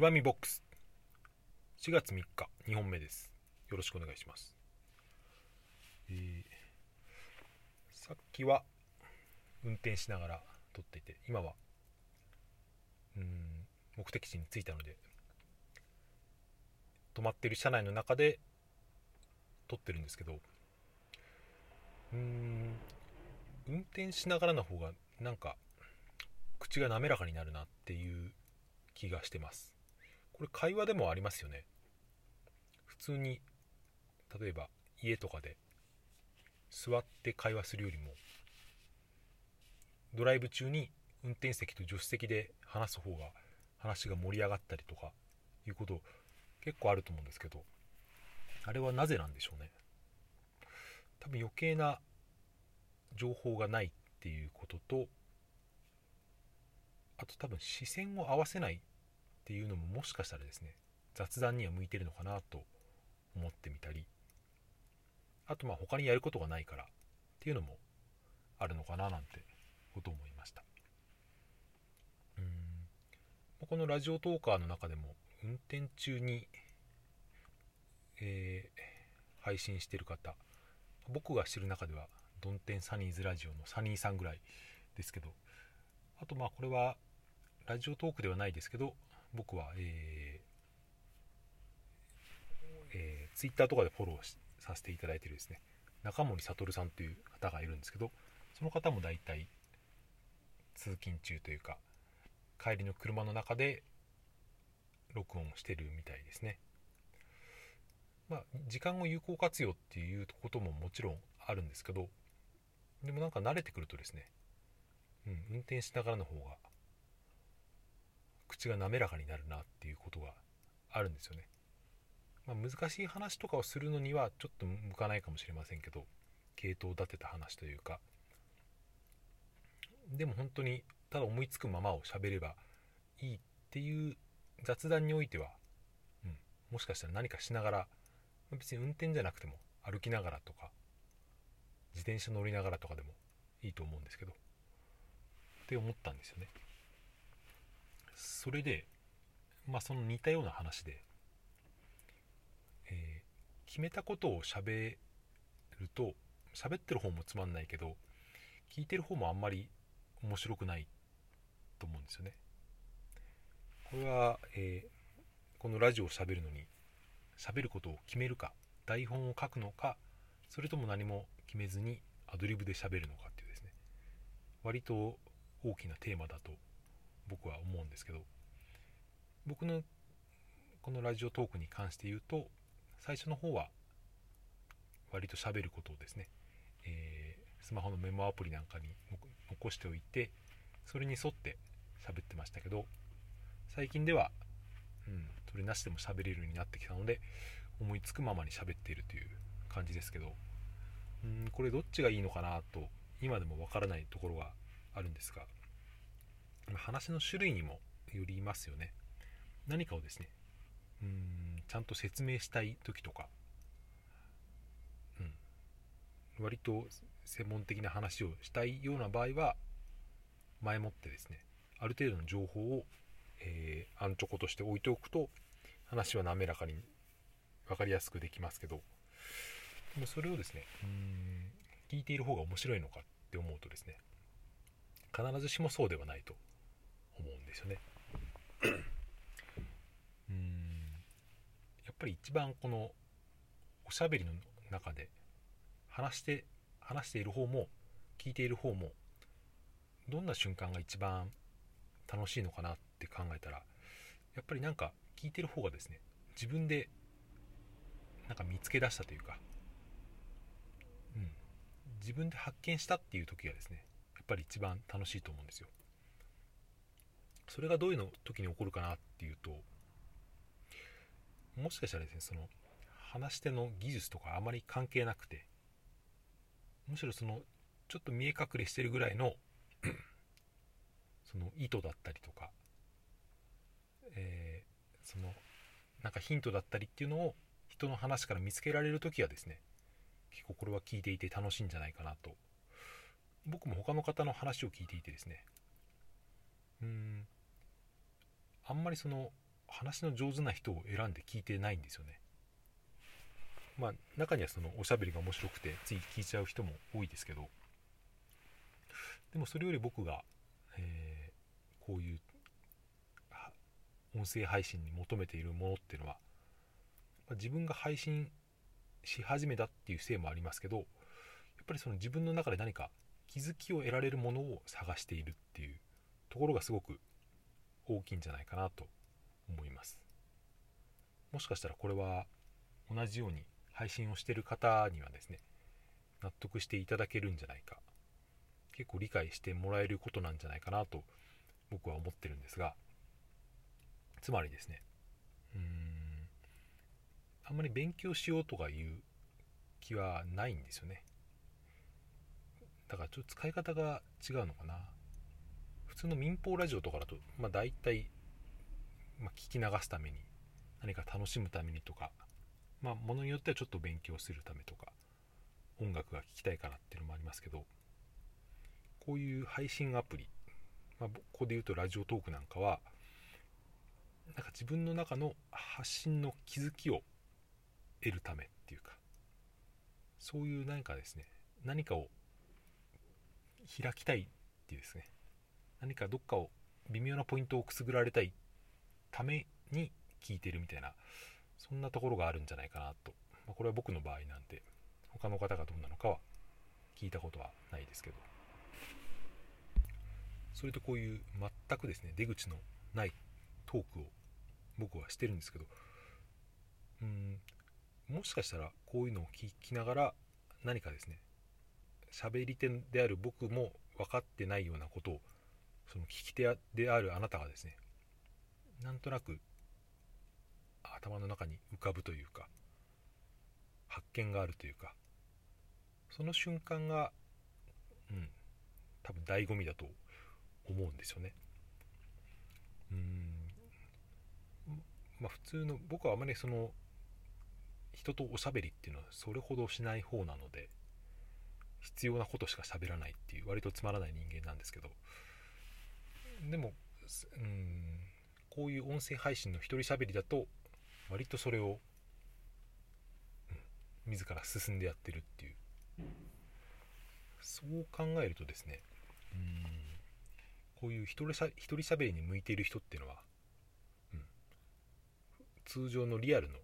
岩見ボックス。4月3日。2本目です。よろしくお願いします。えー、さっきは運転しながら撮っていて今はうん目的地に着いたので止まってる車内の中で撮ってるんですけどうん運転しながらの方がなんか口が滑らかになるなっていう気がしてます。これ会話でもありますよね。普通に例えば家とかで座って会話するよりもドライブ中に運転席と助手席で話す方が話が盛り上がったりとかいうこと結構あると思うんですけどあれはなぜなんでしょうね。多分余計な情報がないっていうこととあと多分視線を合わせないっていうのももしかしたらですね雑談には向いてるのかなと思ってみたりあとまあ他にやることがないからっていうのもあるのかななんてことを思いました。うん。このラジオトーカーの中でも運転中に、えー、配信してる方僕が知る中ではドンテンサニーズラジオのサニーさんぐらいですけどあとまあこれはラジオトークではないですけど僕はえー、えー、ツイッターとかでフォローさせていただいてるですね。中森悟さんという方がいるんですけどその方も大体通勤中というか帰りの車の中で録音してるみたいですね。まあ時間を有効活用っていうことももちろんあるんですけどでもなんか慣れてくるとですね、うん、運転しながらの方が口が滑らかになるなっていうことがあるんですよね、まあ、難しい話とかをするのにはちょっと向かないかもしれませんけど系統立てた話というか。でも本当にただ思いつくままを喋ればいいっていう雑談においては、うん、もしかしたら何かしながら別に運転じゃなくても歩きながらとか自転車乗りながらとかでもいいと思うんですけどって思ったんですよね。それでまあその似たような話で、えー、決めたことを喋ると喋ってる方もつまんないけど聞いてる方もあんまり面白くないと思うんですよね。これは、えー、このラジオを喋るのに喋ることを決めるか台本を書くのかそれとも何も決めずにアドリブで喋るのかっていうですね。割と大きなテーマだと僕は思うんですけど僕のこのラジオトークに関して言うと最初の方は割と喋ることをですね、えー、スマホのメモアプリなんかに残しておいてそれに沿って喋ってましたけど最近では、うん、それなしでも喋れるようになってきたので思いつくままに喋っているという感じですけどうんこれどっちがいいのかなと今でもわからないところがあるんですが話の種類にもよりますよね。何かをですねうんちゃんと説明したい時とか、うん、割と専門的な話をしたいような場合は前もってですねある程度の情報を、えー、アンチョコとして置いておくと話は滑らかに分かりやすくできますけどでもそれをですねうん聞いている方が面白いのかって思うとですね必ずしもそうではないと思うんですよね。うん。やっぱり一番このおしゃべりの中で話して話している方も聞いている方もどんな瞬間が一番楽しいのかなって考えたらやっぱりなんか聞いてる方がですね自分でなんか見つけ出したというかうん。自分で発見したっていう時がですねやっぱり一番楽しいと思うんですよ。それがどういうの時に起こるかなっていうともしかしたらですねその話し手の技術とかあまり関係なくてむしろそのちょっと見え隠れしてるぐらいのその意図だったりとか、えー、そのなんかヒントだったりっていうのを人の話から見つけられる時はですね結構これは聞いていて楽しいんじゃないかなと。僕も他の方の話を聞いていてですねうんあんまりその話の上手な人を選んで聞いてないんですよね。まあ中にはそのおしゃべりが面白くてつい聞いちゃう人も多いですけど。でもそれより僕が、えー、こういう音声配信に求めているものっていうのは、ま、自分が配信し始めたっていうせいもありますけどやっぱりその自分の中で何か気づきを得られるものを探しているっていうところがすごく大きいんじゃないかなと思います。もしかしたらこれは同じように配信をしてる方にはですね納得していただけるんじゃないか。結構理解してもらえることなんじゃないかなと僕は思ってるんですがつまりですねうーんあんまり勉強しようとかいう気はないんですよね。だからちょっと使い方が違うのかな。通の民放ラジオとかだとまあ大体、まあ、聞き流すために何か楽しむためにとかまあものによってはちょっと勉強するためとか音楽が聴きたいからっていうのもありますけどこういう配信アプリ、まあ、ここで言うとラジオトークなんかはなんか自分の中の発信の気づきを得るためっていうかそういう何かですね何かを開きたいっていうですね何かどっかを微妙なポイントをくすぐられたいために聞いてるみたいなそんなところがあるんじゃないかなと、まあ、これは僕の場合なんで他の方がどうなのかは聞いたことはないですけど。それとこういう全くですね出口のないトークを僕はしてるんですけど。うんもしかしたらこういうのを聞きながら何かですね喋り手である僕も分かってないようなことをその聞き手であるあなたがですねなんとなく頭の中に浮かぶというか発見があるというかその瞬間がうん多分醍醐味だと思うんですよね。うん。まあ普通の僕はあまりその人とおしゃべりっていうのはそれほどしない方なので必要なことしか喋らないっていう割とつまらない人間なんですけどでもうんこういう音声配信の一人喋りだと割とそれを、うん、自ら進んでやってるっていう。そう考えるとですねうんこういう一人しゃ一人喋りに向いている人っていうのは、うん、通常のリアルの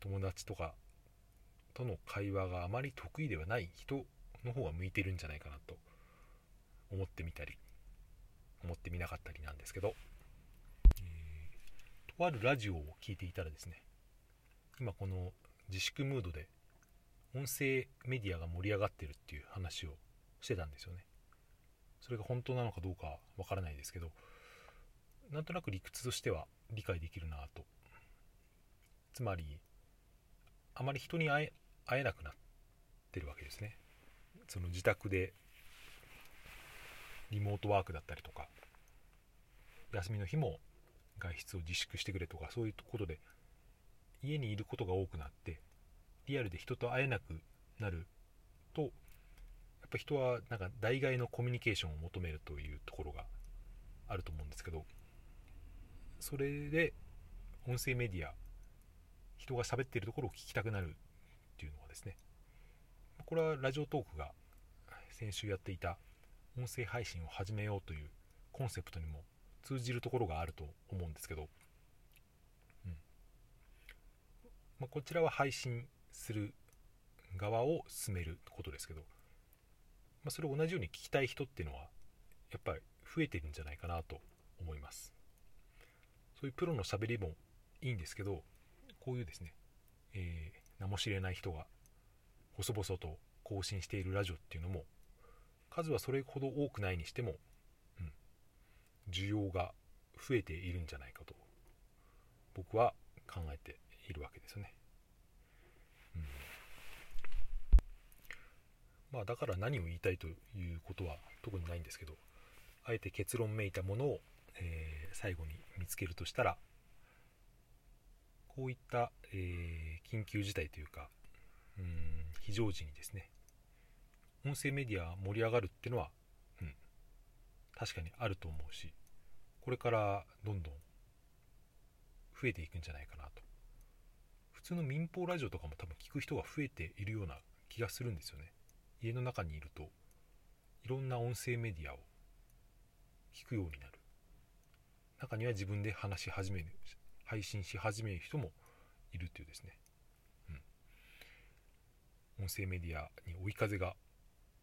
友達とかとの会話があまり得意ではない人の方が向いてるんじゃないかなと思ってみたり。思ってみなかったりなんですけど、えー、とあるラジオを聴いていたらですね今この自粛ムードで音声メディアが盛り上がってるっていう話をしてたんですよね。それが本当なのかどうかわからないですけどなんとなく理屈としては理解できるなと。つまりあまり人に会え会えなくなってるわけですね。その自宅でリモートワークだったりとか休みの日も外出を自粛してくれとかそういうことで家にいることが多くなってリアルで人と会えなくなるとやっぱ人はなんか代替のコミュニケーションを求めるというところがあると思うんですけどそれで音声メディア人が喋っているところを聞きたくなるっていうのはですねこれはラジオトークが先週やっていた音声配信を始めようというコンセプトにも通じるところがあると思うんですけど、うん。まあ、こちらは配信する側を進めることですけど、まあ、それを同じように聞きたい人っていうのはやっぱり増えてるんじゃないかなと思います。そういうプロのしゃべりもいいんですけどこういうですね、えー名も知れない人が細々と更新しているラジオっていうのも数はそれほど多くないにしても、うん、需要が増えているんじゃないかと僕は考えているわけですよね。うん、まあだから何を言いたいということは特にないんですけどあえて結論めいたものを、えー、最後に見つけるとしたらこういった、えー、緊急事態というかうん非常時にですね音声メディア盛り上がるっていうのは、うん、確かにあると思うしこれからどんどん増えていくんじゃないかなと。普通の民放ラジオとかも多分聞く人が増えているような気がするんですよね。家の中にいるといろんな音声メディアを聞くようになる。中には自分で話し始める配信し始める人もいるというですね、うん、音声メディアに追い風が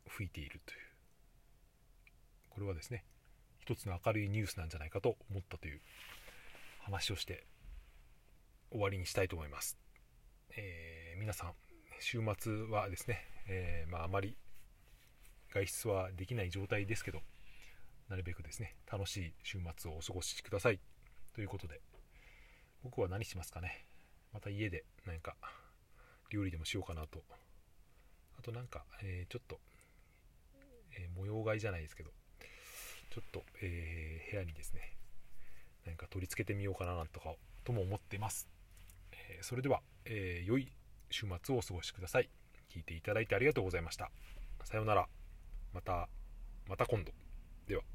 吹いているという。これはですね一つの明るいニュースなんじゃないかと思ったという話をして終わりにしたいと思います、えー、皆さん週末はですね、えー、まあ、あまり外出はできない状態ですけどなるべくですね楽しい週末をお過ごしください。ということで僕は何しますかね。また家で何か料理でもしようかなと。あとなんか、えー、ちょっと、えー、模様替えじゃないですけどちょっと、えー、部屋にですね何か取り付けてみようかななんとかとも思ってます、えそれでは、え良い週末をお過ごしください。聞いていただいてありがとうございました。さようなら。またまた今度。では。